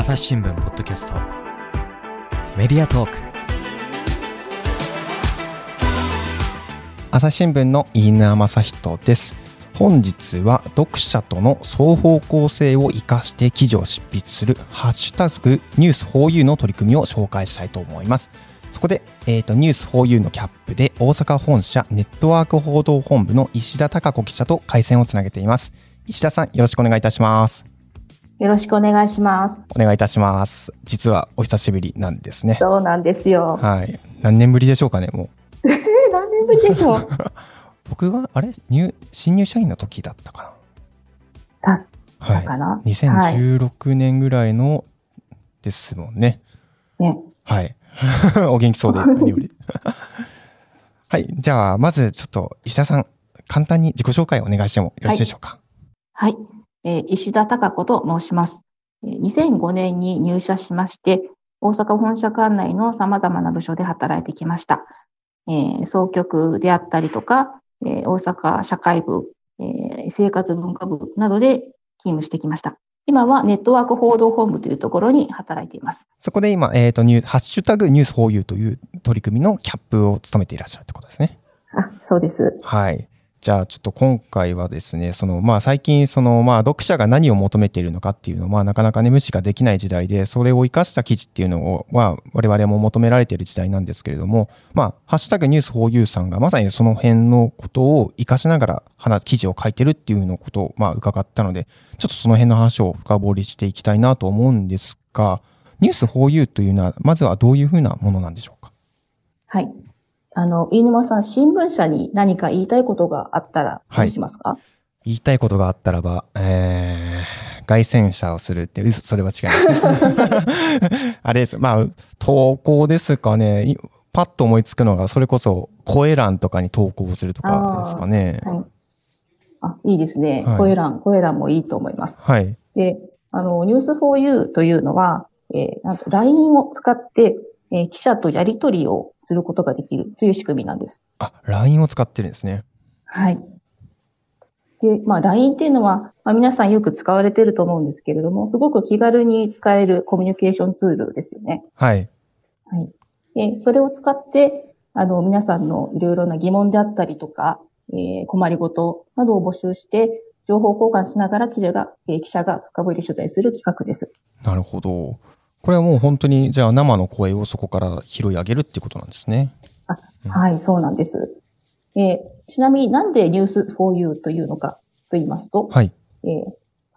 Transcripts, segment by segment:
朝日新聞ポッドキャスト。メディアトーク。朝日新聞の飯沼正人です。本日は読者との双方向性を生かして記事を執筆するハッシュタグニュース 4U の取り組みを紹介したいと思います。そこで、えーと、ニュース 4U のキャップで大阪本社ネットワーク報道本部の石田貴子記者と回線をつなげています。石田さんよろしくお願いいたします。よろしくお願いします。お願いいたします。実はお久しぶりなんですね。そうなんですよ。はい。何年ぶりでしょうかね、もう。何年ぶりでしょう？僕が、あれ？入、新入社員の時だったかな？だったかな？はい、2016年ぐらいのですもんね。ね。はい。お元気そうで、何より。はい。じゃあ、まずちょっと石田さん、簡単に自己紹介をお願いしてもよろしいでしょうか？はい、はいえ石田孝子と申します。2005年に入社しまして、大阪本社管内の様々な部署で働いてきました。えー、総局であったりとか、えー、大阪社会部、えー、生活文化部などで勤務してきました。今はネットワーク報道本部というところに働いています。そこで今、えっ、ー、と、ニュー、ハッシュタグニュースフォーユーという取り組みのキャップを務めていらっしゃるってことですね。あ、そうです。はい。じゃあちょっと今回はですね、そのまあ最近そのまあ読者が何を求めているのかっていうのはまあなかなかね無視ができない時代で、それを活かした記事っていうのをは我々も求められている時代なんですけれども、まあハッシュタグニュース 4U さんがまさにその辺のことを活かしながら記事を書いてるっていうのことをまあ伺ったので、ちょっとその辺の話を深掘りしていきたいなと思うんですが、ニュース 4U というのはまずはどういうふうなものなんでしょうか？はい。あの、飯沼さん、新聞社に何か言いたいことがあったら、どうしますか、はい、言いたいことがあったらば、えー、外線車をするって、嘘、それは違います、あれです。まあ、投稿ですかね。パッと思いつくのが、それこそ声欄とかに投稿するとかですかね。はい、あ、いいですね。はい、声欄、声欄もいいと思います。はい。で、あの、ニュース 4U というのは、えー、なんと LINE を使って、えー、記者とやり取りをすることができるという仕組みなんです。あ、LINE を使ってるんですね。はい。で、まあ LINE っていうのは、まあ、皆さんよく使われてると思うんですけれども、すごく気軽に使えるコミュニケーションツールですよね。はい。はい。で、それを使って、あの、皆さんのいろいろな疑問であったりとか、えー、困りごとなどを募集して、情報交換しながら記者が、えー、記者が深掘り取材する企画です。なるほど。これはもう本当に、じゃあ生の声をそこから拾い上げるっていうことなんですね。あはい、そうなんです。えー、ちなみになんでニュース 4U というのかと言いますと、はい。えー、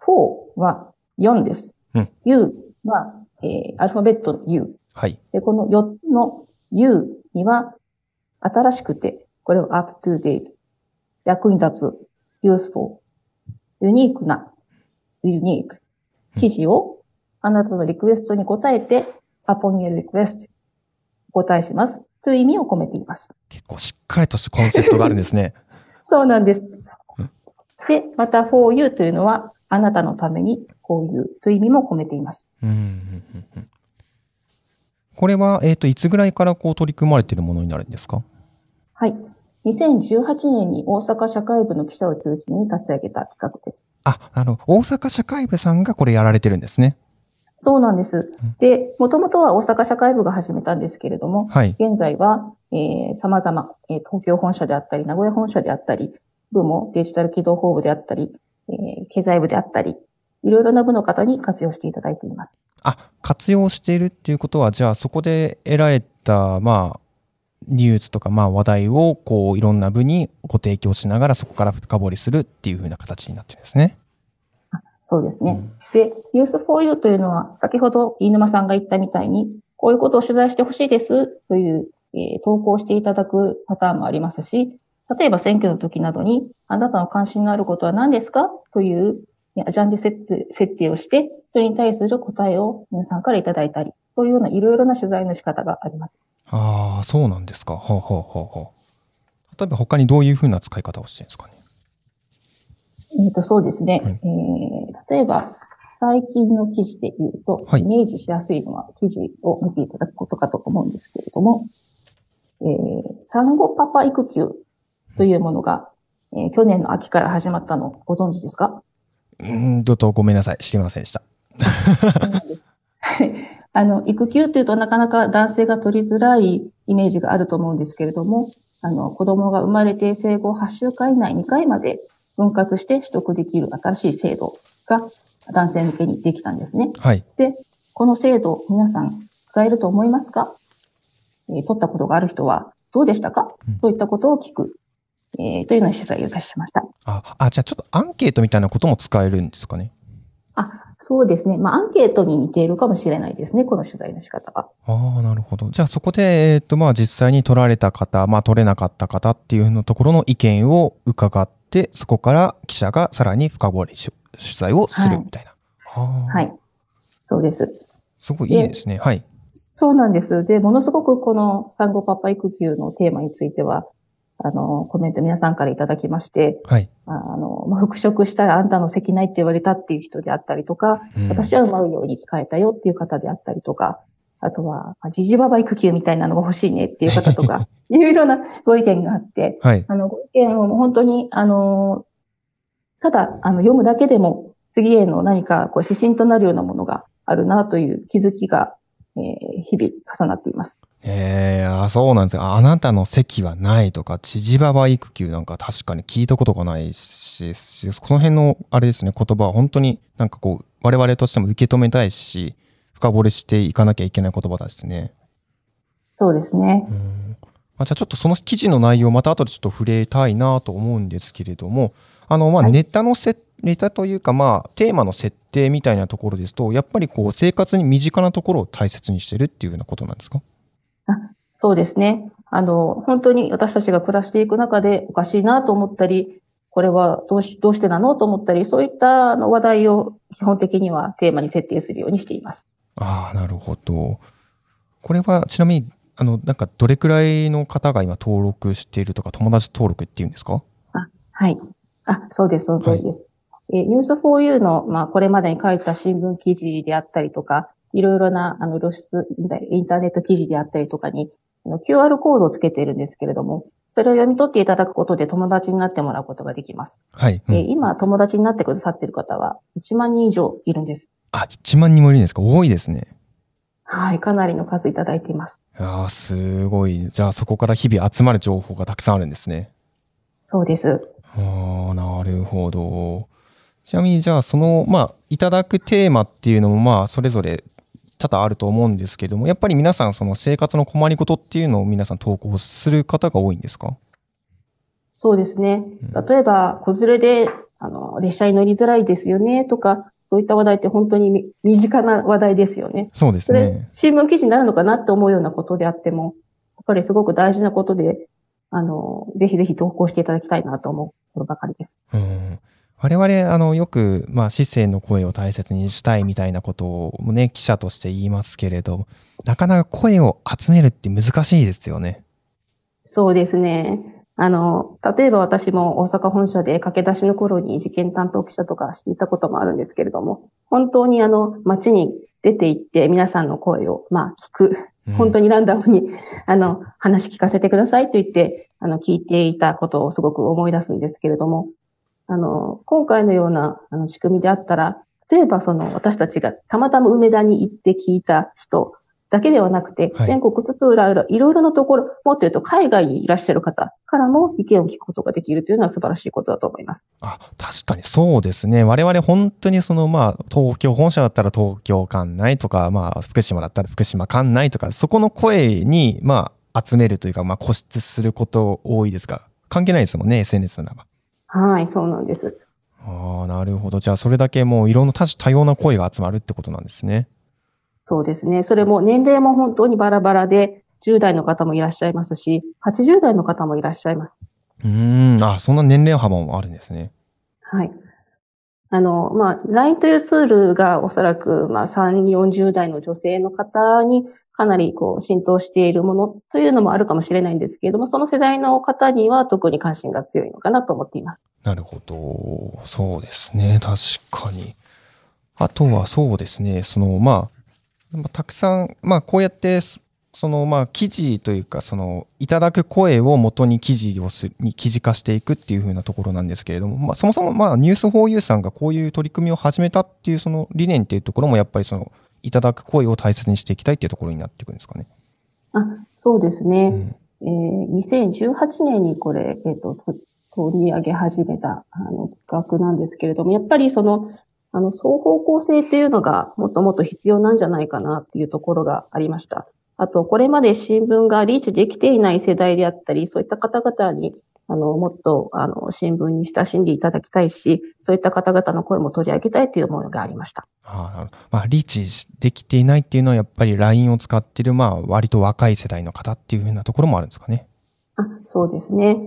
4は4です。うん、U は、えー、アルファベットの U。はい。で、この4つの U には、新しくて、これを up to date、役に立つ、useful、ユニークな、ユニーク、記事をあなたのリクエストに答えて、upon your request お答えします。という意味を込めています。結構しっかりとしたコンセプトがあるんですね。そうなんです。で、また for you というのは、あなたのためにこういうという意味も込めています。うんこれは、えっ、ー、と、いつぐらいからこう取り組まれているものになるんですか？はい。2018年に大阪社会部の記者を中心に立ち上げた企画です。あ、あの、大阪社会部さんがこれやられてるんですね。そうなんです。で、もともとは大阪社会部が始めたんですけれども、はい、現在は、えー、様々、えー、東京本社であったり、名古屋本社であったり、部もデジタル機動法部であったり、えー、経済部であったり、いろいろな部の方に活用していただいています。あ、活用しているっていうことは、じゃあそこで得られた、まあ、ニュースとか、まあ話題を、こう、いろんな部にご提供しながら、そこから深掘りするっていうふうな形になってるんですね。そうですね。うん、で、Use for You というのは、先ほど飯沼さんが言ったみたいに、こういうことを取材してほしいですという、えー、投稿していただくパターンもありますし、例えば選挙の時などに、あなたの関心のあることは何ですか？というアジャンデ設定設定をして、それに対する答えを皆さんからいただいたり、そういうようないろいろな取材の仕方があります。ああ、そうなんですか。ほうほうほうほう。例えば他にどういうふうな使い方をしてるんですかね？えっ、ー、と、そうですね。はい、えー、例えば、最近の記事で言うと、イメージしやすいのは記事を見ていただくことかと思うんですけれども、えー、産後パパ育休というものが、えー、去年の秋から始まったのご存知ですか？うん、とごめんなさい。知りませんでした。はい。あの、育休というとなかなか男性が取りづらいイメージがあると思うんですけれども、あの、子供が生まれて生後8週間以内2回まで分割して取得できる新しい制度が男性向けにできたんですね。はい。で、この制度、皆さん使えると思いますか、えー取ったことがある人はどうでしたか、うんそういったことを聞く、えーというのを取材をいたしました。あ、あ、じゃあちょっとアンケートみたいなことも使えるんですかね？あ、そうですね。まあ、アンケートに似ているかもしれないですね。この取材の仕方は。ああ、なるほど。じゃあそこで、えっ、と、まあ実際に取られた方、まあ取れなかった方っていうのところの意見を伺って、そこから記者がさらに深掘りし取材をするみたいな。はい。そうです。すごいいいですね。はい。そうなんです。で、ものすごくこの産後パパ育休のテーマについては、あの、コメント皆さんからいただきまして、はい。あの、まあ復職したらあんたの責ないって言われたっていう人であったりとか、うん私はうまいように使えたよっていう方であったりとか、あとは、あジジババ育休みたいなのが欲しいねっていう方とか、いろいろなご意見があって、はい。あの、ご意見を本当に、あの、ただ、あの、読むだけでも、次への何か、こう、指針となるようなものがあるなという気づきが、えー日々重なっています。ええあ、そうなんですよ。あなたの席はないとか、ちじばば育休なんか確かに聞いたことがないし、しこの辺の、あれですね、言葉は本当になんかこう、我々としても受け止めたいし、深掘りしていかなきゃいけない言葉ですね。そうですね。うんまあ、じゃあちょっとその記事の内容、また後でちょっと触れたいなと思うんですけれども、あの、まあ、はいネタのせ、ネタというか、まあ、テーマの設定みたいなところですと、やっぱりこう、生活に身近なところを大切にしてるっていうようなことなんですか？そうですね。あの、本当に私たちが暮らしていく中でおかしいなと思ったり、これはどうし、どうしてなのと思ったり、そういったあの話題を基本的にはテーマに設定するようにしています。ああ、なるほど。これは、ちなみに、あの、なんか、どれくらいの方が今登録しているとか、友達登録っていうんですか？はい。あ、そうです、その通りです。えー、News4U の、まあ、これまでに書いた新聞記事であったりとか、いろいろな、あの、露出、インターネット記事であったりとかに、QR コードをつけているんですけれども、それを読み取っていただくことで友達になってもらうことができます。はい。うんえー今、友達になってくださっている方は1万人以上いるんです。あ、1万人もいるんですか？多いですね。はい、かなりの数いただいています。ああ、すごい。じゃあ、そこから日々集まる情報がたくさんあるんですね。そうです。ああ、なるほど。ちなみに、じゃあ、その、まあ、いただくテーマっていうのも、まあ、それぞれ多々あると思うんですけども、やっぱり皆さん、その生活の困りごとっていうのを皆さん投稿する方が多いんですか？そうですねうん。例えば、子連れで、あの、列車に乗りづらいですよね、とか、そういった話題って本当にみ身近な話題ですよね。そうですね。、新聞記事になるのかなって思うようなことであっても、やっぱりすごく大事なことで、あの、ぜひぜひ投稿していただきたいなと思うことばかりです。うん。我々、あの、よく、まあ、市政の声を大切にしたいみたいなことをね、記者として言いますけれど、なかなか声を集めるって難しいですよね。そうですね。あの、例えば私も大阪本社で駆け出しの頃に事件担当記者とかしていたこともあるんですけれども、本当にあの、街に出て行って皆さんの声を、まあ、聞く。本当に。ランダムに、あの、話聞かせてくださいと言って、あの、聞いていたことをすごく思い出すんですけれども、あの、今回のような、あの、仕組みであったら、例えばその、私たちがたまたま梅田に行って聞いた人だけではなくて、はい全国津々浦々、いろいろなところ、もっと言うと海外にいらっしゃる方からも意見を聞くことができるというのは素晴らしいことだと思います。あ、確かにそうですね。我々本当にその、まあ、東京、本社だったら東京管内とか、まあ、福島だったら福島管内とか、そこの声に、まあ、集めるというか、まあ、固執すること多いですが、関係ないですもんね、SNS ならば。はい、そうなんです。ああ、なるほど。じゃあ、それだけもういろんな多種多様な声が集まるってことなんですね。そうですね。それも年齢も本当にバラバラで、10代の方もいらっしゃいますし、80代の方もいらっしゃいます。うーん、あ、そんな年齢幅もあるんですね。はい。あの、まあ、LINE というツールがおそらく、まあ、3、40代の女性の方にかなりこう浸透しているものというのもあるかもしれないんですけれども、その世代の方には特に関心が強いのかなと思っています。なるほど。そうですね。確かに。あとはそうですね。その、まあ、まあたくさん、まあ、こうやって、そその、まあ、記事というか、その、いただく声を元に記事をすに記事化していくっていう風なところなんですけれども、まあ、そもそも、まあ、ニュース 4U さんがこういう取り組みを始めたっていう、その理念っていうところも、やっぱりその、いただく声を大切にしていきたいっていうところになっていくんですかね。あ、そうですね。うんえー2018年にこれ、えっ、と、と取り上げ始めた、あの、企画なんですけれども、やっぱりその、あの、双方向性というのがもっともっと必要なんじゃないかなっていうところがありました。あと、これまで新聞がリーチできていない世代であったり、そういった方々に、あの、もっと、あの、新聞に親しんでいただきたいし、そういった方々の声も取り上げたいという思いがありました。ああなるほどまあ、リーチできていないっていうのは、やっぱり LINE を使っている、まあ、割と若い世代の方っていうふうなところもあるんですかね。あ、そうですね。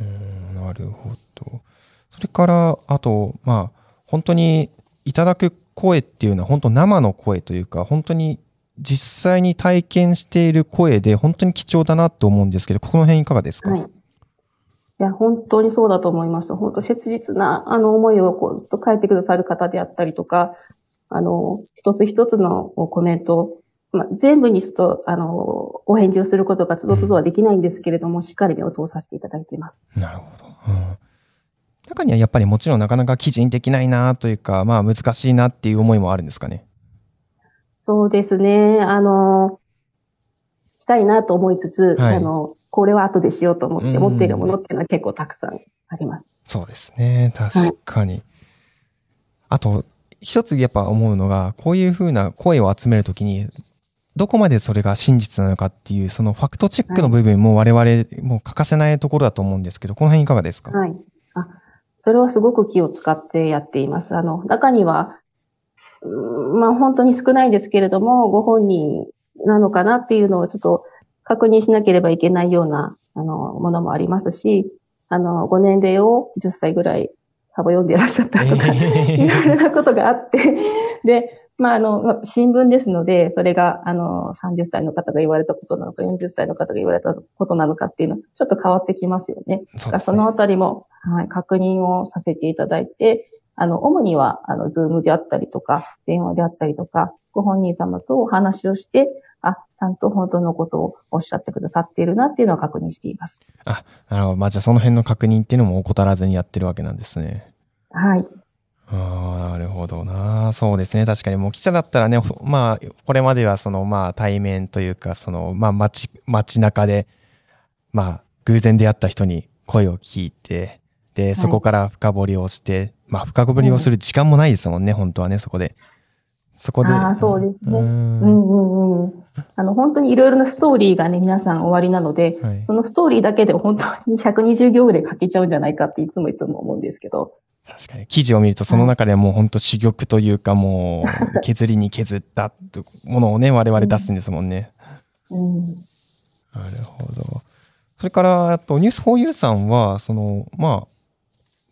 うんなるほど。それから、あと、まあ、本当にいただく声っていうのは、本当生の声というか、本当に実際に体験している声で、本当に貴重だなと思うんですけど、この辺いかがですか？はい。いや、本当にそうだと思います。本当切実な、あの、思いをこう、ずっと書いてくださる方であったりとか、あの、一つ一つのコメント、まあ、全部にちょっと、あの、お返事をすることがつどつどはできないんですけれども、しっかり目を通させていただいています。なるほど。うん中にはやっぱりもちろんなかなか記事にできないなというか、まあ難しいなっていう思いもあるんですかね。そうですね。あの、したいなと思いつつ、はいあの、これは後でしようと思ってうん持っているものっていうのは結構たくさんあります。そうですね。確かに。あと、一つやっぱ思うのが、こういうふうな声を集めるときに、どこまでそれが真実なのかっていう、そのファクトチェックの部分も我々もう欠かせないところだと思うんですけど、この辺いかがですか？はい。あ、それはすごく気を使ってやっています。あの、中には、まあ本当に少ないですけれども、ご本人なのかなっていうのをちょっと確認しなければいけないような、あの、ものもありますし、あの、ご年齢を10歳ぐらいサボ読んでいらっしゃったとか、いろいろなことがあって、で、まあ、あの、まあ新聞ですので、それが、あの、30歳の方が言われたことなのか、40歳の方が言われたことなのかっていうの、ちょっと変わってきますよね。そねそのあたりも、はい、確認をさせていただいて、あの、主には、あの、ズームであったりとか、電話であったりとか、ご本人様とお話をして、あ、ちゃんと本当のことをおっしゃってくださっているなっていうのは確認しています。あ、なるほど。まあじゃあその辺の確認っていうのも怠らずにやってるわけなんですね。はい。ああ、なるほどな。そうですね。確かにもう記者だったらね、ほまあ、これまではその、まあ、対面というか、その、まあ、街、街中で、まあ、偶然出会った人に声を聞いて、で、そこから深掘りをして、まあ、深掘りをする時間もないですもんね、本当はね、そこで。そこで。あーそうですねんうんうんうん。あの、本当にいろいろなストーリーがね、皆さん終わりなので、はいそのストーリーだけで本当に120行ぐらい書けちゃうんじゃないかっていつもいつも思うんですけど。確かに。記事を見ると、その中でもう本当珠玉というか、もう、削りに削ったものをね、我々出すんですもんね。うん。なるほど。それから、あと、ニュース 4U さんは、その、ま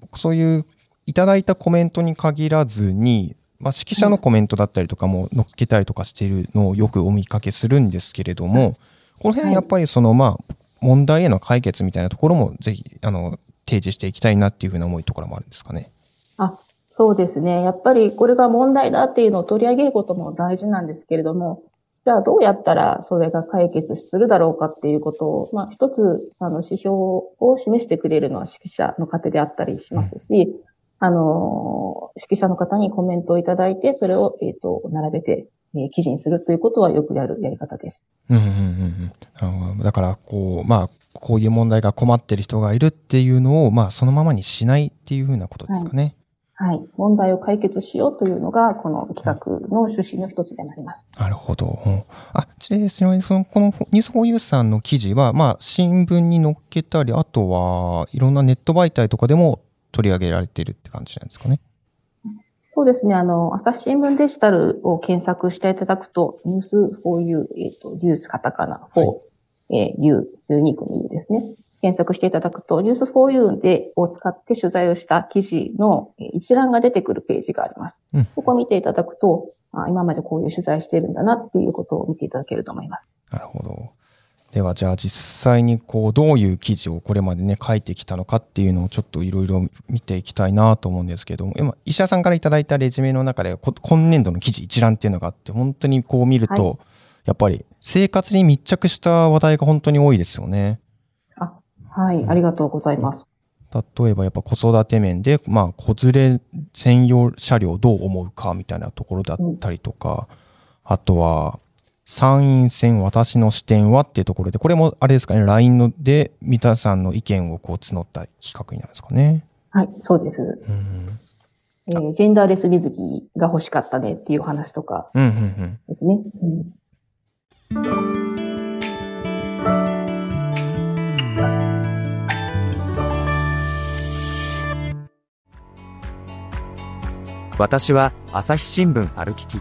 あ、そういういただいたコメントに限らずに、まあ、指揮者のコメントだったりとかも載っけたりとかしているのをよくお見かけするんですけれども、この辺やっぱりその、まあ、問題への解決みたいなところもぜひ、あの、提示していきたいなっていうふうな思いところもあるんですかね。あ、そうですね。やっぱりこれが問題だっていうのを取り上げることも大事なんですけれども、じゃあどうやったらそれが解決するだろうかっていうことを、まあ一つ、あの、指標を示してくれるのは指揮者の方であったりしますし、あの、指揮者の方にコメントをいただいて、それを、えっ、と、並べて、えー記事にするということはよくやるやり方です。うんうんうんうんあの。だから、こう、まあ、こういう問題が困ってる人がいるっていうのを、まあ、そのままにしないっていうふうなことですかね。はい。問題を解決しようというのが、この企画の趣旨の一つでなります。なるほど。うんあ、ちなみに、その、このニュースフォーユーさんの記事は、まあ、新聞に載っけたり、あとは、いろんなネット媒体とかでも取り上げられているって感じなんですかね。そうですね。あの、朝日新聞デジタルを検索していただくと、ニュース 4U、えっ、と、ニュースカタカナ4、えー U、ユニークの U ですね。検索していただくと、ニュース 4U で、を使って取材をした記事のえー一覧が出てくるページがあります。うんここを見ていただくと、あ今までこういう取材してるんだなっていうことを見ていただけると思います。なるほど。では、じゃあ実際にこう、どういう記事をこれまでね、書いてきたのかっていうのをちょっといろいろ見ていきたいなと思うんですけども、今、石田さんからいただいたレジュメの中で、こ今年度の記事一覧っていうのがあって、本当にこう見ると、はやっぱり生活に密着した話題が本当に多いですよね。あ、はい、ありがとうございます。例えばやっぱ子育て面で、まあ、子連れ専用車両どう思うかみたいなところだったりとか、あとは、参院選私の視点はっていうところで、これもあれですかね、LINE ので皆さんの意見をこう募った企画になるんですかね。はい、そうです。うん。えージェンダーレス水着が欲しかったねっていう話とかうん、うん、うん。ですね。うん私は朝日新聞歩きき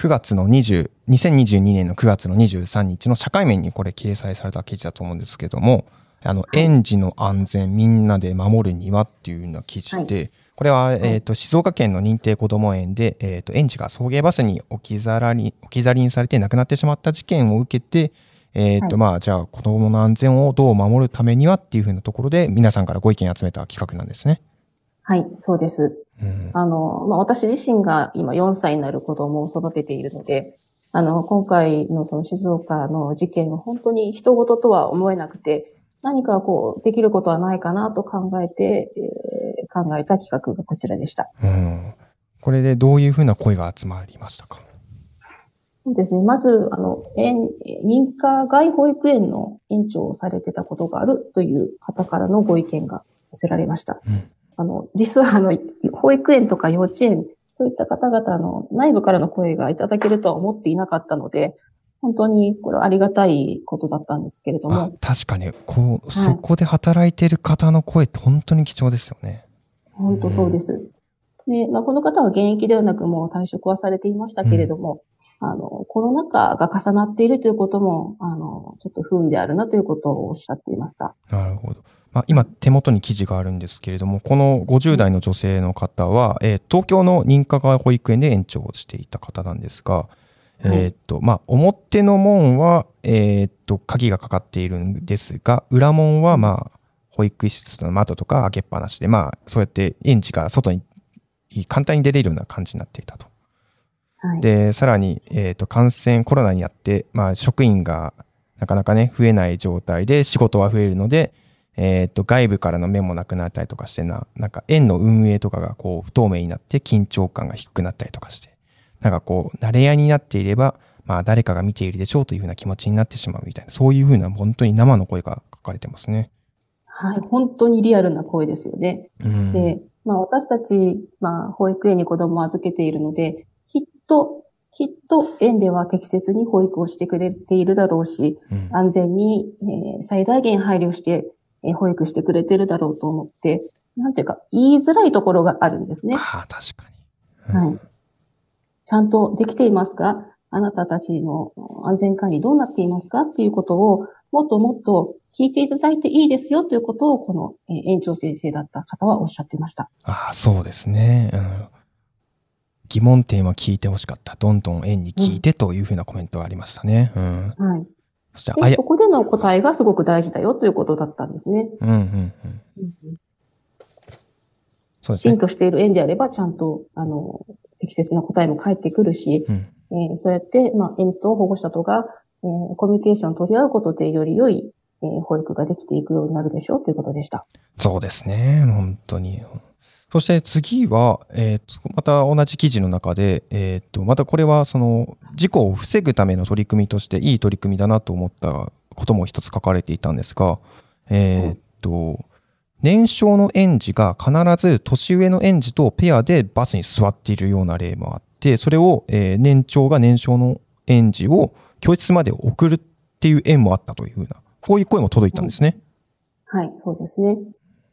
9月の20、2022年の9月の23日の社会面にこれ掲載された記事だと思うんですけども、あの、園児の安全みんなで守るにはっていうような記事で、これは、えーっと、静岡県の認定こども園で、えーっと、園児が送迎バスに置き去らに、置き去りにされて亡くなってしまった事件を受けて、えーっと、まあ、じゃあ、子供の安全をどう守るためにはっていうふうなところで、皆さんからご意見集めた企画なんですね。はい、そうです。うん。あの、まあ、私自身が今4歳になる子供を育てているので、あの、今回のその静岡の事件は本当に人事とは思えなくて、何かこう、できることはないかなと考えて、えー考えた企画がこちらでした。うん。これでどういうふうな声が集まりましたか？そうですね。まず、あの、園認可外保育園の園長をされてたことがあるという方からのご意見が寄せられました。うんあの、実はあの、保育園とか幼稚園、そういった方々の内部からの声がいただけるとは思っていなかったので、本当にこれはありがたいことだったんですけれどあも、確かに、こう、はいそこで働いてる方の声って本当に貴重ですよね。本当そうです。で、まあ、この方は現役ではなくもう退職はされていましたけれども、あの、コロナ禍が重なっているということも、あの、ちょっと不運であるなということをおっしゃっていました。なるほど。まあ、今、手元に記事があるんですけれども、この50代の女性の方は、えー東京の認可外保育園で園長をしていた方なんですが、いえーっと、まあ、表の門は、えーっと、鍵がかかっているんですが、裏門は、まあ、保育室の窓とか開けっぱなしで、まあ、そうやって園児が外に簡単に出れるような感じになっていたと。はい。で、さらに、えっ、と、感染、コロナにあって、まあ、職員がなかなかね、増えない状態で仕事は増えるので、えっ、と、外部からの目もなくなったりとかしてな、なんか園の運営とかがこう、不透明になって緊張感が低くなったりとかして、なんかこう、慣れ合いになっていれば、まあ、誰かが見ているでしょうというふうな気持ちになってしまうみたいな、そういうふうな本当に生の声が書かれてますね。はい。本当にリアルな声ですよね。うん。で、まあ私たち、まあ保育園に子供を預けているので、きっと、きっと園では適切に保育をしてくれているだろうし、うん安全に、えー最大限配慮して、えー保育してくれてるだろうと思って、なんていうか、言いづらいところがあるんですね。ああ、確かに。うんはい。ちゃんとできていますか？あなたたちの安全管理どうなっていますか？っていうことを、もっともっと聞いていただいていいですよということを、このえー園長先生だった方はおっしゃってました。ああ、そうですね。うん。疑問点は聞いてほしかった。どんどん園に聞いてというふうなコメントがありましたね。うん。はい。あそ、こでの答えがすごく大事だよということだったんですね。うんうんうん。そうですね。きちんとしている園であれば、ちゃんと、あの、適切な答えも返ってくるし、うん。えーそうやって、まあ、園と保護者とが、えーコミュニケーションを取り合うことで、より良い、えー保育ができていくようになるでしょうということでした。そうですね。本当に。そして次は、えっ、と、また同じ記事の中で、えっ、と、またこれはその、事故を防ぐための取り組みとしていい取り組みだなと思ったことも一つ書かれていたんですが、えっ、と、年少の園児が必ず年上の園児とペアでバスに座っているような例もあって、それを、えー年長が年少の園児を教室まで送るっていう園もあったというふうな、こういう声も届いたんですね。はい、そうですね。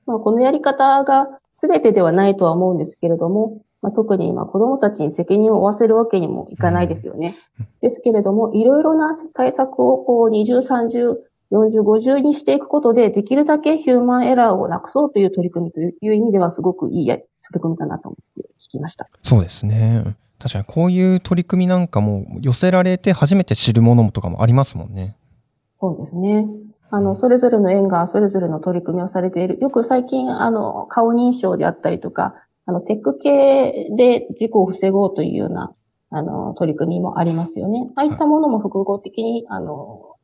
まあ、このやり方が全てではないとは思うんですけれども、まあ、特に今子供たちに責任を負わせるわけにもいかないですよね。うんですけれども、いろいろな対策をこう20、30、40、50にしていくことで、できるだけヒューマンエラーをなくそうという取り組みという意味ではすごくいいや取り組みだなと思って聞きました。そうですね。確かにこういう取り組みなんかも寄せられて初めて知るものとかもありますもんね。そうですね。あの、それぞれの園がそれぞれの取り組みをされている。よく最近、あの、顔認証であったりとか、あの、テック系で事故を防ごうというような、あの、取り組みもありますよね。ああいったものも複合的に、あの、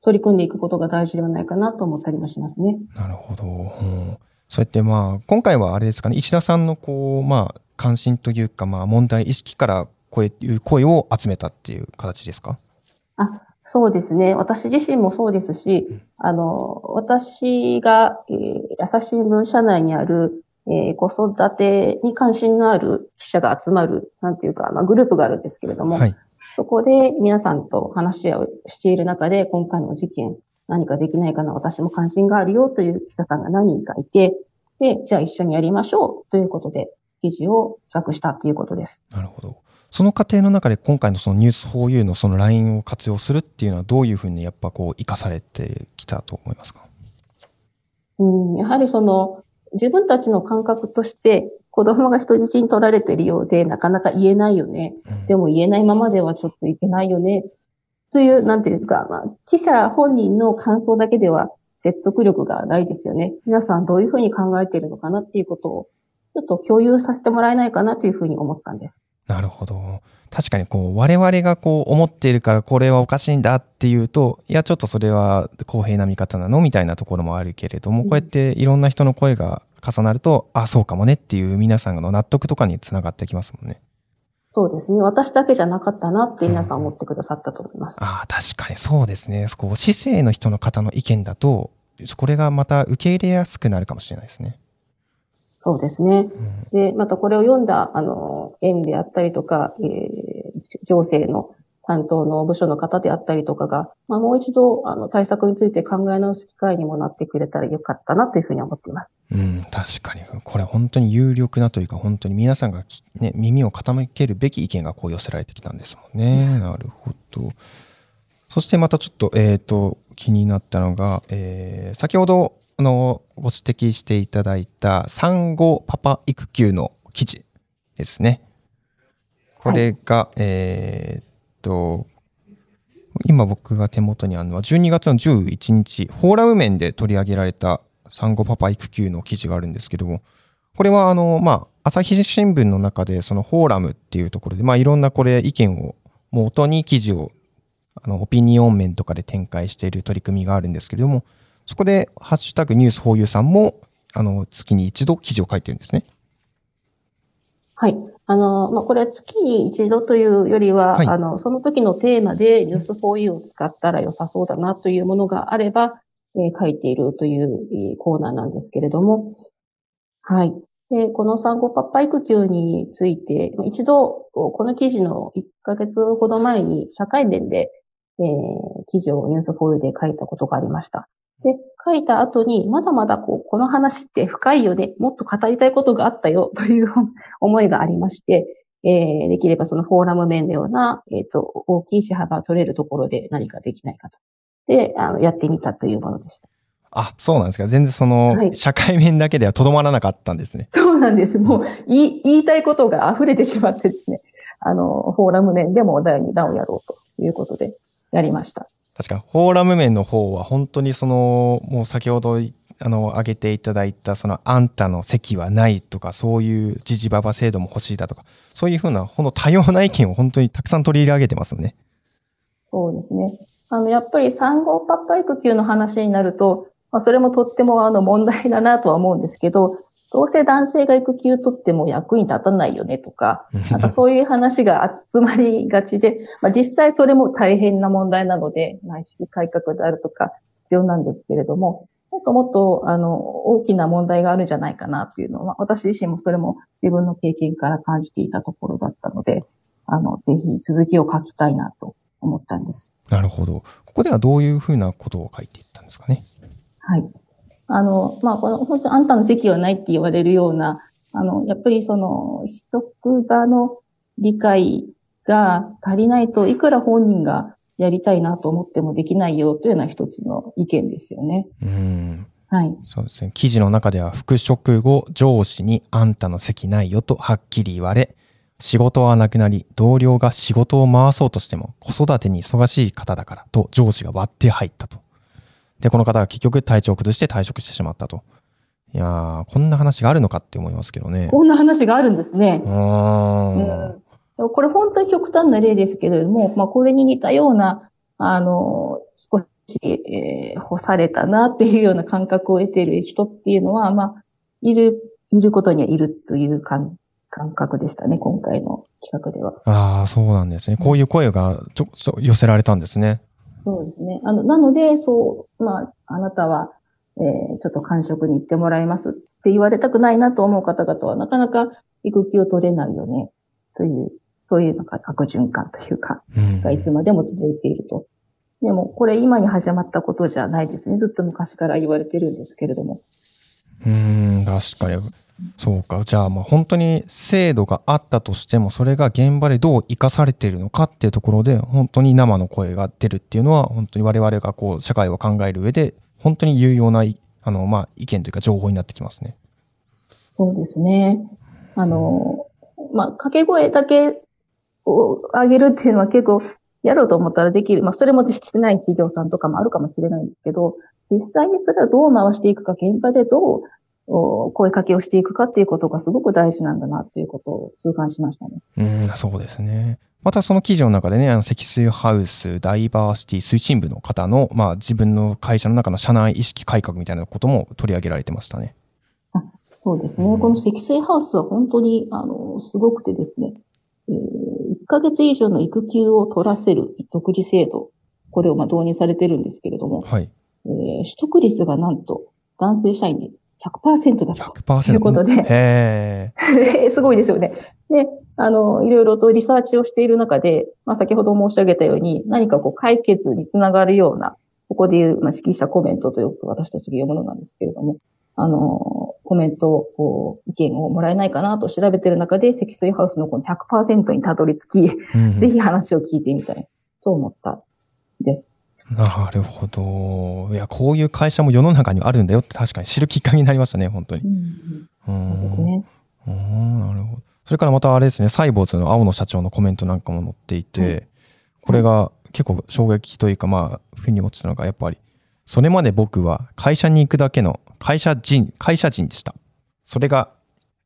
取り組んでいくことが大事ではないかなと思ったりもしますね。なるほど。うん、そうやってまあ、今回はあれですかね、石田さんのこう、まあ、関心というか、まあ、問題意識からこういう声を集めたっていう形ですか？あ、そうですね。私自身もそうですし、あの、私が、えー、朝日新聞社内にある、えー、子育てに関心のある記者が集まる、なんていうか、まあ、グループがあるんですけれども、はい、そこで皆さんと話し合いをしている中で、今回の事件、何かできないかな、私も関心があるよという記者さんが何人かいて、で、じゃあ一緒にやりましょうということで、記事を企画したということです。なるほど。その過程の中で今回のそのニュース 4U のその LINE を活用するっていうのはどういうふうにやっぱこう活かされてきたと思いますか？うん、やはりその自分たちの感覚として子供が人質に取られているようでなかなか言えないよね。うん、でも言えないままではちょっといけないよね。という、なんていうか、まあ、記者本人の感想だけでは説得力がないですよね。皆さんどういうふうに考えているのかなっていうことをちょっと共有させてもらえないかなというふうに思ったんです。なるほど。確かにこう我々がこう思っているからこれはおかしいんだっていうといやちょっとそれは公平な見方なのみたいなところもあるけれども、こうやっていろんな人の声が重なるとあそうかもねっていう皆さんの納得とかにつながってきますもんね。そうですね。私だけじゃなかったなって皆さん思ってくださったと思います。うん、ああ、確かにそうですね。こう、市政の人の方の意見だと、これがまた受け入れやすくなるかもしれないですね。そうですね。で、またこれを読んだ、あの、園であったりとか、えー、行政の担当の部署の方であったりとかが、まあ、もう一度、あの、対策について考え直す機会にもなってくれたらよかったなというふうに思っています。うん、確かに。これ本当に有力なというか、本当に皆さんが、ね、耳を傾けるべき意見がこう寄せられてきたんですもんね。うん、なるほど。そしてまたちょっと、えっ、ー、と、気になったのが、えー、先ほどあの、ご指摘していただいた産後パパ育休の記事ですね。これが、はい、えー、っと、今僕が手元にあるのは12月の11日、フォーラム面で取り上げられた産後パパ育休の記事があるんですけども、これはあの、まあ、朝日新聞の中でそのフォーラムっていうところで、まあ、いろんなこれ意見を元に記事を、あの、オピニオン面とかで展開している取り組みがあるんですけれども、そこで、ハッシュタグニュースフォーユーさんも、あの、月に一度記事を書いてるんですね。はい。あの、まあ、これは月に一度というよりは、はい、あの、その時のテーマでニュースフォーユーを使ったら良さそうだなというものがあれば、えー、書いているという、えー、コーナーなんですけれども、はい。で、この産後パッパ育休について、一度、この記事の1ヶ月ほど前に社会面で、えー、記事をニュースフォーユーで書いたことがありました。で、書いた後に、まだまだこう、この話って深いよね、もっと語りたいことがあったよ、という 思いがありまして、えー、できればそのフォーラム面のような、えっ、ー、と、大きい支幅が取れるところで何かできないかと。で、あの、やってみたというものでした。あ、そうなんですか。全然その、はい、社会面だけではとどまらなかったんですね。そうなんです。もう、言い、言いたいことが溢れてしまってですね。あの、フォーラム面でも第2弾をやろうということで、やりました。確か、フォーラム面の方は本当にその、もう先ほど、あの、挙げていただいた、その、あんたの席はないとか、そういうジジババ制度も欲しいだとか、そういうふうな、この多様な意見を本当にたくさん取り入れ上げてますよね。そうですね。あの、やっぱり産後パッパ育休の話になると、まあ、それもとってもあの問題だなとは思うんですけど、どうせ男性が育休取っても役に立たないよねとか、なんかそういう話が集まりがちで、まあ、実際それも大変な問題なので、内識改革であるとか必要なんですけれども、もっともっと、あの、大きな問題があるんじゃないかなというのは、私自身もそれも自分の経験から感じていたところだったので、あの、ぜひ続きを書きたいなと思ったんです。なるほど。ここではどういうふうなことを書いていったんですかね？はい。あの、まあ、この、本当あんたの席はないって言われるような、あの、やっぱりその、職場の理解が足りないといくら本人がやりたいなと思ってもできないよというような一つの意見ですよね。うん。はい。そうですね。記事の中では、復職後、上司にあんたの席ないよとはっきり言われ、仕事はなくなり、同僚が仕事を回そうとしても子育てに忙しい方だからと上司が割って入ったと。で、この方が結局体調を崩して退職してしまったと。いやー、こんな話があるのかって思いますけどね。こんな話があるんですね。うんこれ本当に極端な例ですけれども、まあこれに似たような、あの、少し、えー干されたなっていうような感覚を得ている人っていうのは、まあ、いる、いることにはいるという感感覚でしたね、今回の企画では。ああ、そうなんですね。こういう声がちょちょ寄せられたんですね。そうですね。あの、なので、そう、まあ、あなたは、えーちょっと感触に行ってもらいますって言われたくないなと思う方々は、なかなか育休を取れないよね、という、そういうなんか悪循環というか、うん。がいつまでも続いていると。でも、これ今に始まったことじゃないですね。ずっと昔から言われてるんですけれども。うーん、確かに。そうか。じゃあ、まあ本当に制度があったとしても、それが現場でどう活かされているのかっていうところで、本当に生の声が出るっていうのは、本当に我々がこう、社会を考える上で、本当に有用な、あの、まあ、意見というか情報になってきますね。そうですね。あの、まあ、掛け声だけを上げるっていうのは結構やろうと思ったらできる。まあ、それもしてない企業さんとかもあるかもしれないんですけど、実際にそれをどう回していくか、現場でどう声かけをしていくかっていうことがすごく大事なんだなということを痛感しましたね。うん、そうですね。またその記事の中でね、あの、積水ハウスダイバーシティ推進部の方の、まあ、自分の会社の中の社内意識改革みたいなことも取り上げられてましたね。そうですね。うんこの積水ハウスは本当に、あの、すごくてですね、えー、1ヶ月以上の育休を取らせる独自制度、これをまあ導入されてるんですけれども、はい。えー取得率がなんと男性社員で100%だと100%。ということで。すごいですよね。で、あの、いろいろとリサーチをしている中で、まあ先ほど申し上げたように、何かこう解決につながるような、ここでいう、まあ、指揮者コメントとよく私たちが読むのなんですけれども、あの、コメントを、こう、意見をもらえないかなと調べている中で、積水ハウスのこの100%にたどり着き、うんぜひ話を聞いてみたいと思ったです。なるほど。いや、こういう会社も世の中にあるんだよって確かに知るきっかけになりましたね、本当に。うん、ううですね。うーんなるほど。それからまたあれですね、サイボーズの青野社長のコメントなんかも載っていて、はいこれが結構衝撃というか、まあ、腑に落ちたのが、やっぱり、それまで僕は会社に行くだけの会社人、会社人でした。それが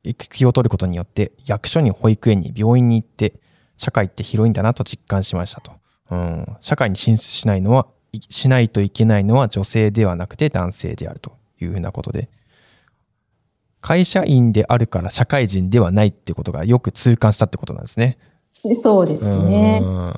育休を取ることによって、役所に保育園に病院に行って、社会って広いんだなと実感しましたと。うん、社会に進出しないのは、いしないといけないのは女性ではなくて男性であるというふうなことで、会社員であるから社会人ではないってことがよく痛感したってことなんですね。でそうですね。うん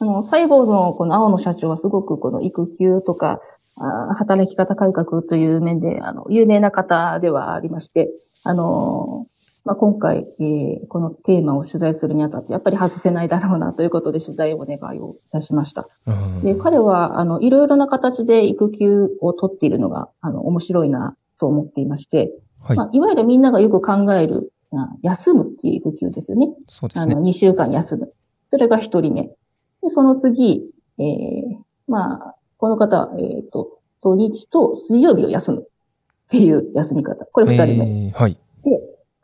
あの、サイボーズのこの青野社長はすごくこの育休とか、あー働き方改革という面で、あの、有名な方ではありまして、あのーまあ、今回、えーこのテーマを取材するにあたって、やっぱり外せないだろうなということで取材をお願いをいたしました。うんで、彼は、あの、いろいろな形で育休を取っているのが、あの、面白いなと思っていまして、はいまあ、いわゆるみんながよく考える、あ休むっていう育休ですよね。そうですねあの、。2週間休む。それが一人目。で、その次、えー、まあ、この方は、えっ、と、土日と水曜日を休むっていう休み方。これ二人目。えーはい。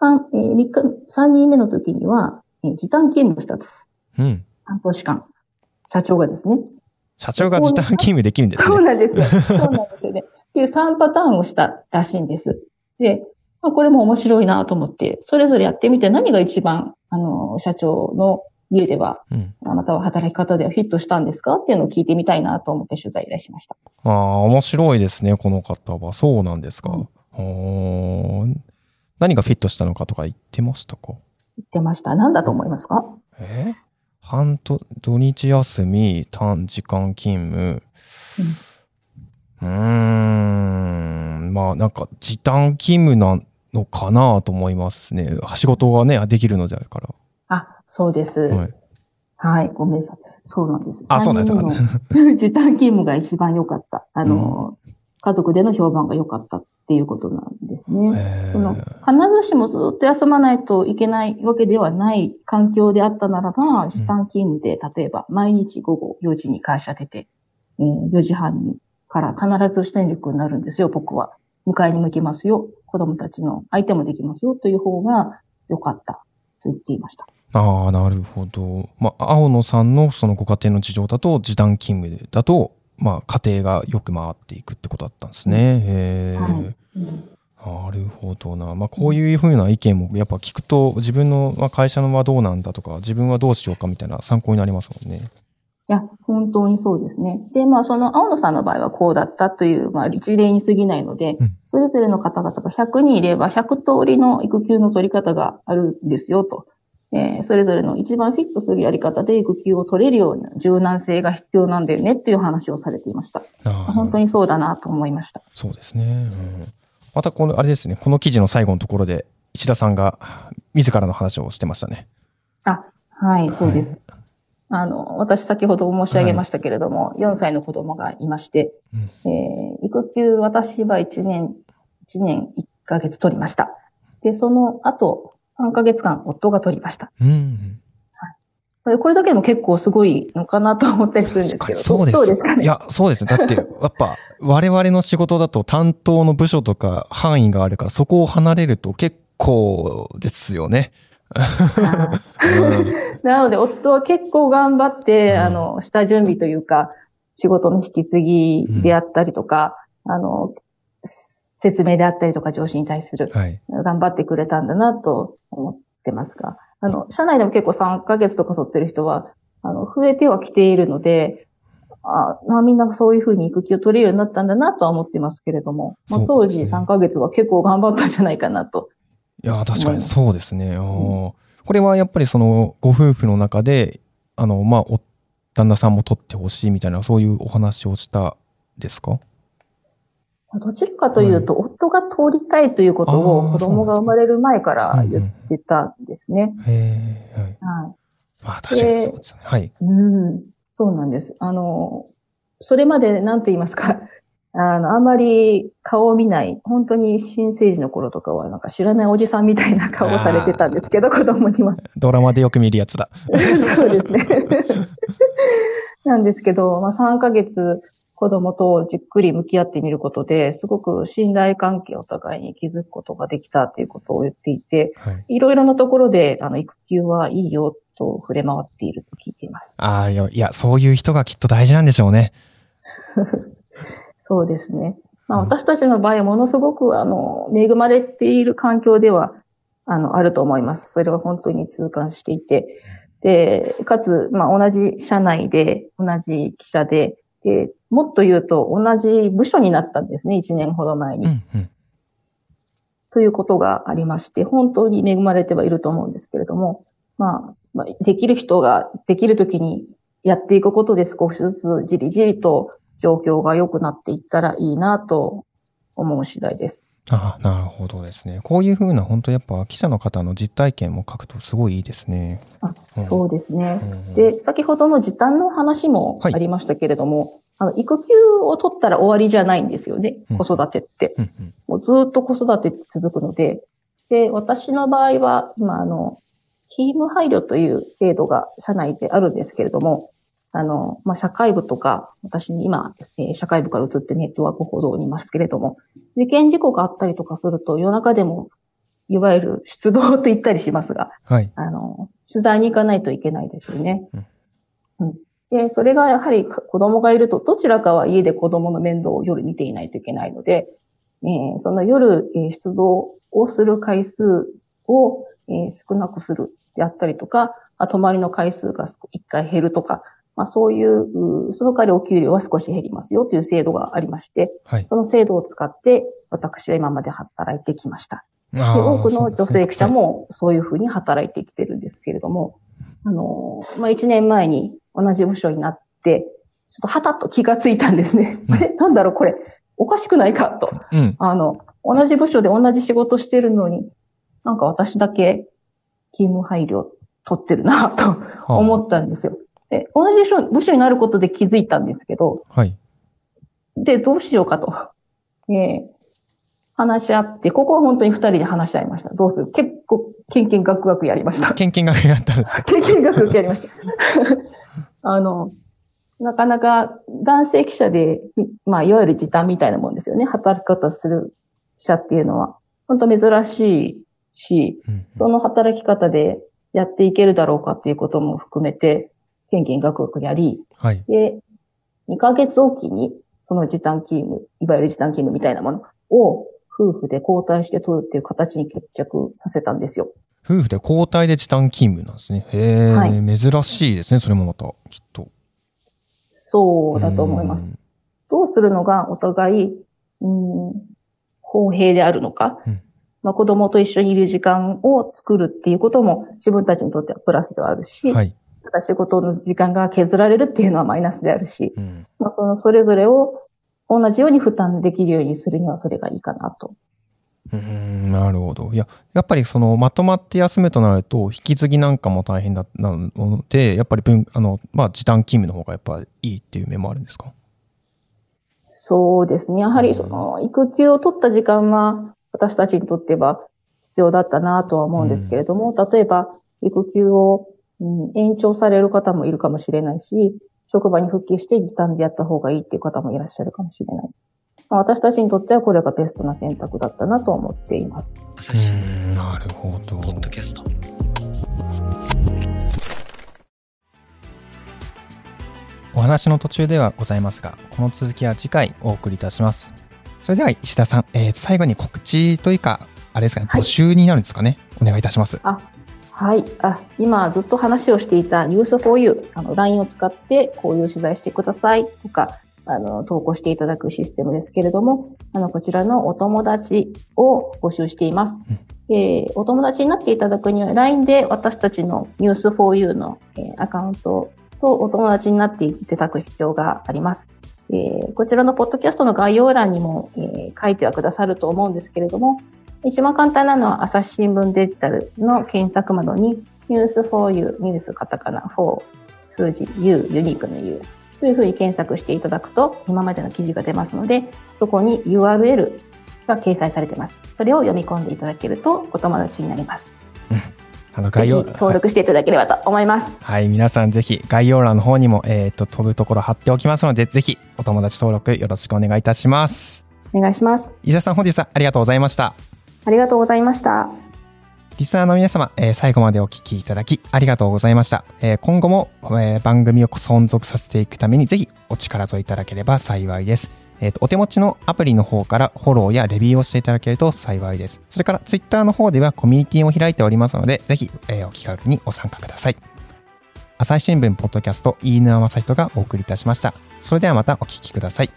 三、えー、三日、三人目の時には、えー時短勤務したと。うん。半年間。社長がですね。社長が時短勤務できるんですそうね。なんですよ。そうなんですよね。っていう3パターンをしたらしいんです。で、まあ、これも面白いなと思って、それぞれやってみて何が一番、あの、社長の家では、うん。または働き方ではフィットしたんですか？っていうのを聞いてみたいなと思って取材依頼しました。ああ、面白いですね、この方は。そうなんですか。うん何がフィットしたのかとか言ってましたか？言ってました。何だと思いますか？え？半と土日休み、短時間勤務。うーん、まあなんか時短勤務なのかなと思いますね。仕事がね、できるのであるから。あ、そうです。ははいい、ごめんなさい。そうなんです。あそうなんですか 時短勤務が一番良かった。あの、家族での評判が良かったっていうことなんですね。えそのー必ずしもずっと休まないといけないわけではない環境であったならば、時短勤務で、例えば毎日午後4時に会社出て、えー4時半にから必ず戦力になるんですよ、僕は。迎えに向きますよ。子供たちの相手もできますよという方が良かったと言っていました。ああ、なるほど。まあ、青野さんのそのご家庭の事情だと、時短勤務だと、まあ、家庭がよく回っていくってことだったんですね。へえ、はいうんなるほどな。まあ、こういうふうな意見もやっぱ聞くと、自分のまあ会社のはどうなんだとか、自分はどうしようかみたいな参考になりますもんね。いや、本当にそうですね。で、まあ、その青野さんの場合はこうだったという、まあ、一例に過ぎないので、うんそれぞれの方々が100人いれば100通りの育休の取り方があるんですよと。えーそれぞれの一番フィットするやり方で育休を取れるような柔軟性が必要なんだよねっていう話をされていました。本当にそうだなと思いました。そうですね。うんまたこの、あれですね、この記事の最後のところで、石田さんが自らの話をしてましたね。あ、はい、そうです。あの、私先ほど申し上げましたけれども、4歳の子供がいまして、うんえー育休、私は1年、1年1ヶ月取りました。で、その後、3ヶ月間夫が取りました。うん。これだけでも結構すごいのかなと思ったりするんですけど、そうです。どうですかね？いや、そうですね。だって、やっぱ、我々の仕事だと担当の部署とか範囲があるから、そこを離れると結構ですよね。うんなので、夫は結構頑張って、うんあの、下準備というか、仕事の引き継ぎであったりとか、あの、説明であったりとか、上司に対する、はい。頑張ってくれたんだなと思ってますが、あの、社内でも結構3ヶ月とか取ってる人は、あの、増えてはきているので、あまあみんなそういうふうに育休取れるようになったんだなとは思ってますけれども、まあ、当時そうですね。3ヶ月は結構頑張ったんじゃないかなと。いや、確かにそうですね。おー。これはやっぱりその、ご夫婦の中で、あの、まあ、お旦那さんも取ってほしいみたいな、そういうお話をしたですか？どちらかというと、夫が取りたいということあをー子供が生まれる前から言ってたんですね。へえ、はい。はまあ、確かにそうですよね。はい。い。うん、そうなんです。あの、それまで何と言いますか、あの、あんまり顔を見ない、本当に新生児の頃とかは、なんか知らないおじさんみたいな顔をされてたんですけど、子供には。ドラマでよく見るやつだ。そうですね。なんですけど、まあ、3ヶ月子供とじっくり向き合ってみることで、すごく信頼関係をお互いに築くことができたということを言っていて、はい。いろいろなところで、あの、育休はいいよと触れ回っていると聞いています。ああ、いや、そういう人がきっと大事なんでしょうね。そうですね。まあ、うん私たちの場合はものすごく、あの、恵まれている環境では、あの、あると思います。それは本当に痛感していて。で、かつ、まあ、同じ社内で、同じ記者で、で、もっと言うと、同じ部署になったんですね、1年ほど前に。うん、うん。ということがありまして、本当に恵まれてはいると思うんですけれども、まあ、まあできる人ができるときにやっていくことで少しずつじりじりと状況が良くなっていったらいいなと思う次第です。ああ、なるほどですね。こういうふうな、本当やっぱ記者の方の実体験も書くとすごいいいですね。あうんそうですね。うんで、先ほどの時短の話もはいありましたけれども、あの育休を取ったら終わりじゃないんですよねうん。子育てって。うんうんもうずっと子育て続くので、で、私の場合は、今、あの、勤務配慮という制度が社内であるんですけれども、あの、まあ、社会部とか、私に今ですね、社会部から移ってネットワーク報道にいますけれども、事件事故があったりとかすると、夜中でも、いわゆる出動と言ったりしますが、はい。あの、取材に行かないといけないですよね。うん。で、それがやはりか子供がいると、どちらかは家で子供の面倒を夜見ていないといけないので、えーその夜、えー出動をする回数を、えー少なくするであったりとか、あ泊まりの回数が一回減るとか、まあそういう、うその代わりお給料は少し減りますよという制度がありまして、はい。その制度を使って私は今まで働いてきました。で、多くの女性記者。もそういうふうに働いてきてるんですけれども、あの、まあ、一年前に同じ部署になって、ちょっとはたっと気がついたですね。うんあれ？なんだろう？これ、おかしくないか？と。うん。あの、同じ部署で同じ仕事してるのに、なんか私だけ勤務配慮取ってるなと思ったんですよ。で、同じ部署になることで気づいたんですけど、はい。で、どうしようかと。えー話し合って、ここは本当に二人で話し合いました。どうする？結構、けんけんがくがくやりました。献金額があったんですか？けんけんがくやりました。あの、なかなか男性記者で、まあ、いわゆる時短みたいなもんですよね。働き方する記者っていうのは。本当珍しいし、うんその働き方でやっていけるだろうかっていうことも含めて、研研学学やり、はい。で、2ヶ月おきに、その時短勤務、いわゆる時短勤務みたいなものを、夫婦で交代して取るっていう形に決着させたんですよ。夫婦で交代で時短勤務なんですね。へえ、はい珍しいですね。それもまた、きっと。そうだと思いますう。ん。どうするのがお互い、うん、公平であるのか、うんまあ、子供と一緒にいる時間を作るっていうことも自分たちにとってはプラスではあるし、はい。ただ仕事の時間が削られるっていうのはマイナスであるし、うん。まあ、そのそれぞれを同じように負担できるようにするにはそれがいいかなと。うーんなるほど。いや、やっぱりその、まとまって休むとなると、引き継ぎなんかも大変だなので、やっぱり分、あの、まあ、時短勤務の方がやっぱいいっていう面もあるんですか？そうですね。やはりその育休を取った時間は私たちにとっては必要だったなとは思うんですけれども、例えば育休を、うん延長される方もいるかもしれないし、職場に復帰して時短でやった方がいいっていう方もいらっしゃるかもしれないです。まあ私たちにとってはこれがベストな選択だったなと思っています。朝日なるほど。ポッドキャストお話の途中ではございますが、この続きは次回お送りいたします。それでは石田さん、えー最後に告知というか、あれですかね、はい募集になるんですかね。お願いいたします。はい。あ、今ずっと話をしていた News4U、あの、LINE を使ってこういう取材してくださいとか、あの、投稿していただくシステムですけれども、あの、こちらのお友達を募集しています。えーお友達になっていただくには、LINE で私たちの News4U の、えーアカウントとお友達になっていただく必要があります。えーこちらのポッドキャストの概要欄にも、えー書いてはくださると思うんですけれども、一番簡単なのは朝日新聞デジタルの検索窓に News4U、ニュースカタカナ4、数字 U、ユニークの U というふうに検索していただくと今までの記事が出ますので、そこに URL が掲載されています。それを読み込んでいただけるとお友達になります。あの、概要登録していただければと思います。はい、皆さんぜひ概要欄の方にも、えっ、と、飛ぶところ貼っておきますので、ぜひお友達登録よろしくお願いいたします。お願いします。石田さん、本日はありがとうございました。ありがとうございました。リスナーの皆様、えー最後までお聞きいただきありがとうございました。えー今後も、えー番組を存続させていくためにぜひお力添えいただければ幸いです。えーとお手持ちのアプリの方からフォローやレビューをしていただけると幸いです。それからツイッターの方ではコミュニティを開いておりますので、ぜひ、えーお気軽にご参加ください。朝日新聞ポッドキャスト飯沼正人がお送りいたしました。それではまたお聞きください。